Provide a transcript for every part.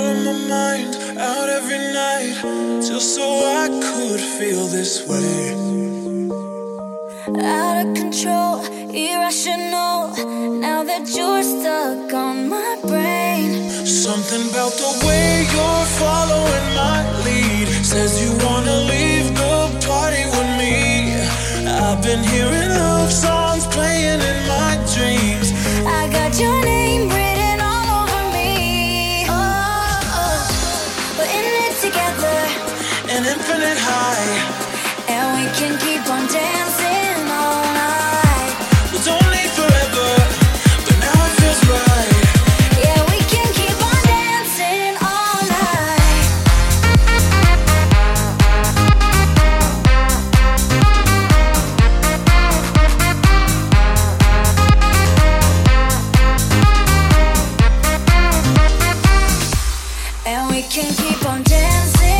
out of my mind, out every night, just so I could feel this way. Out of control, irrational. Now that you're stuck on my brain, something about the way you're following my lead says you wanna leave the party with me. I've been hearing. And we can keep on dancing.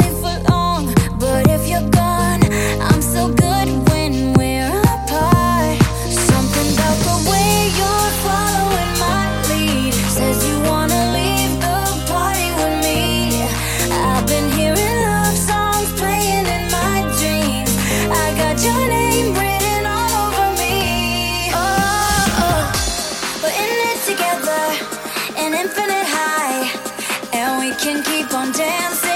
keep on dancing.